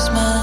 smile.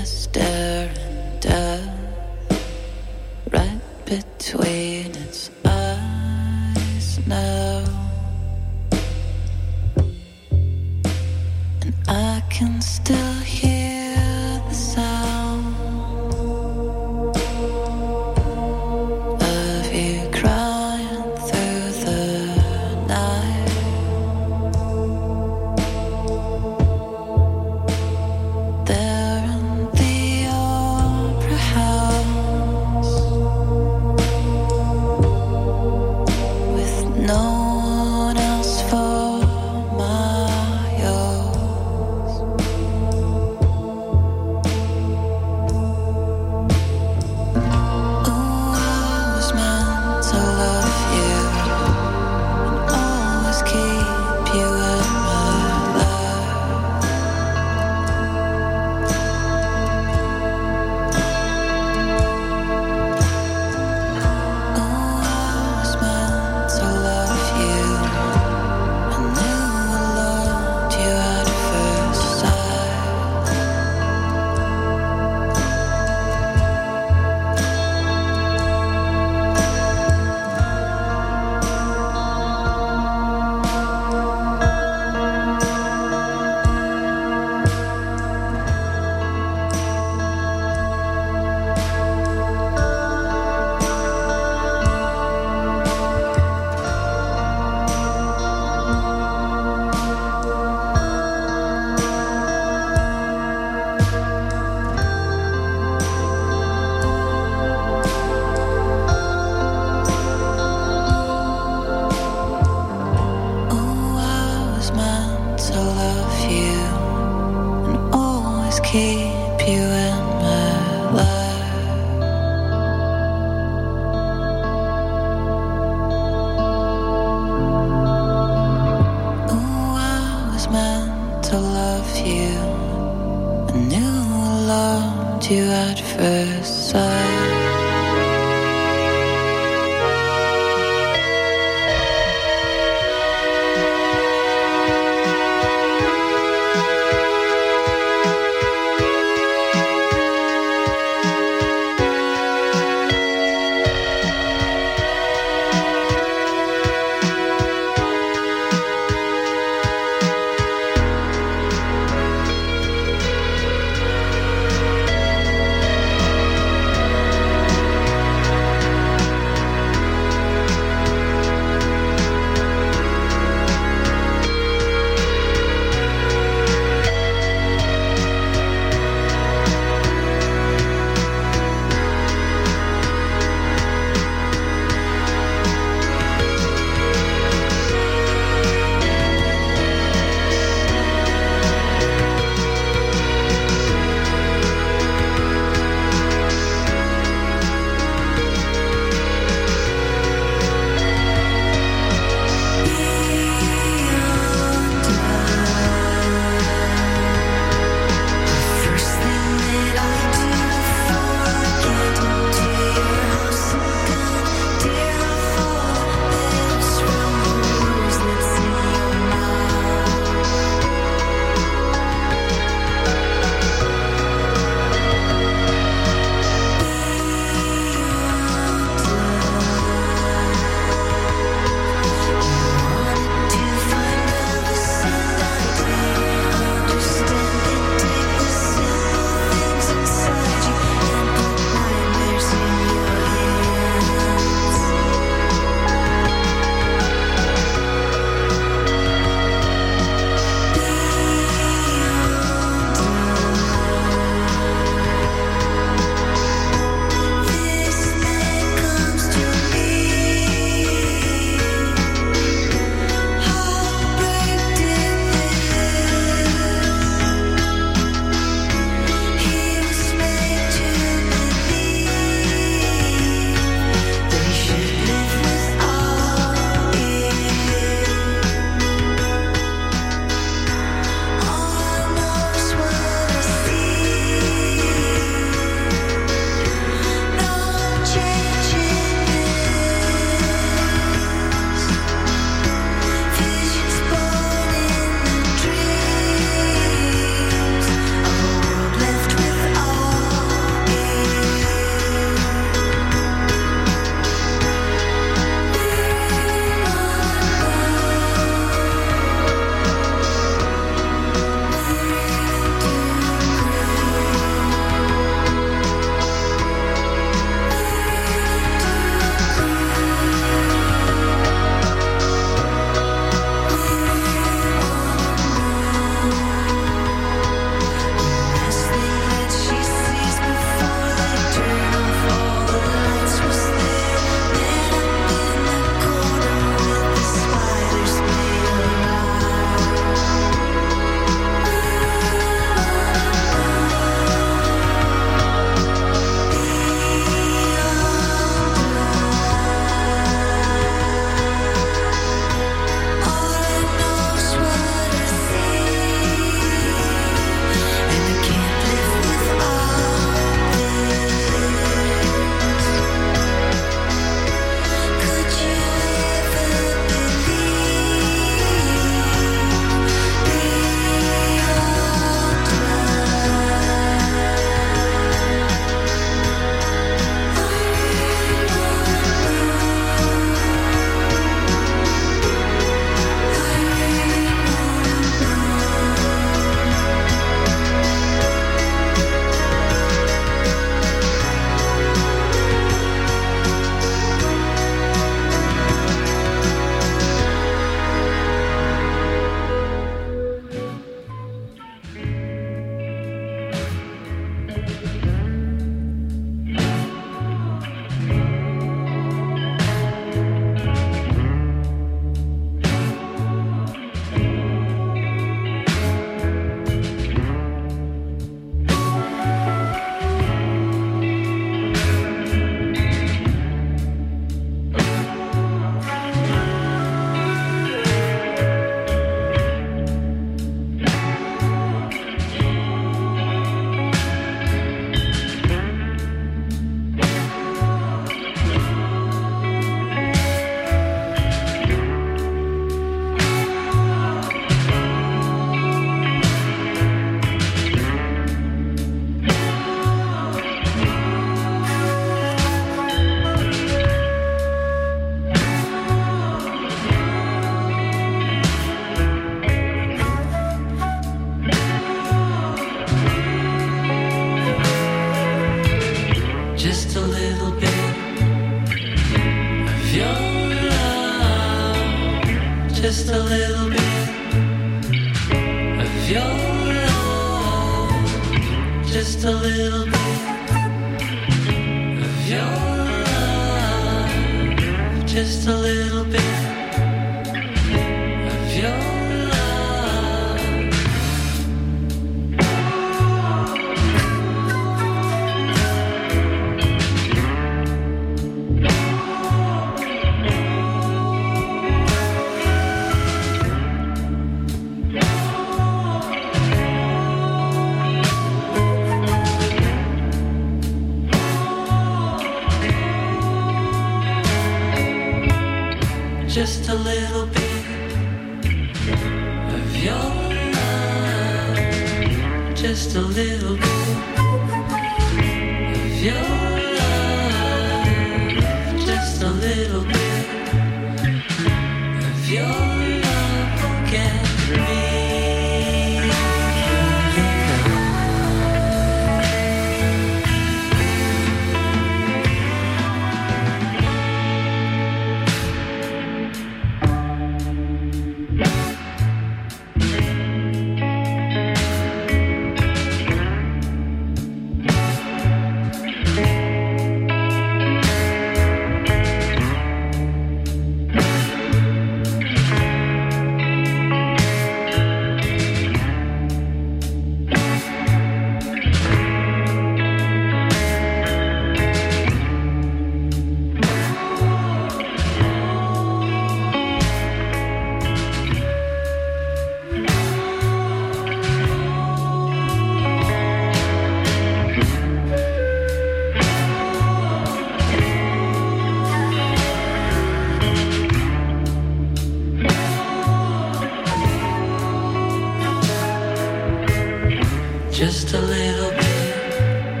just a little bit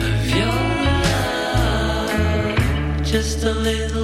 of your love, just a little.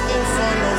in front of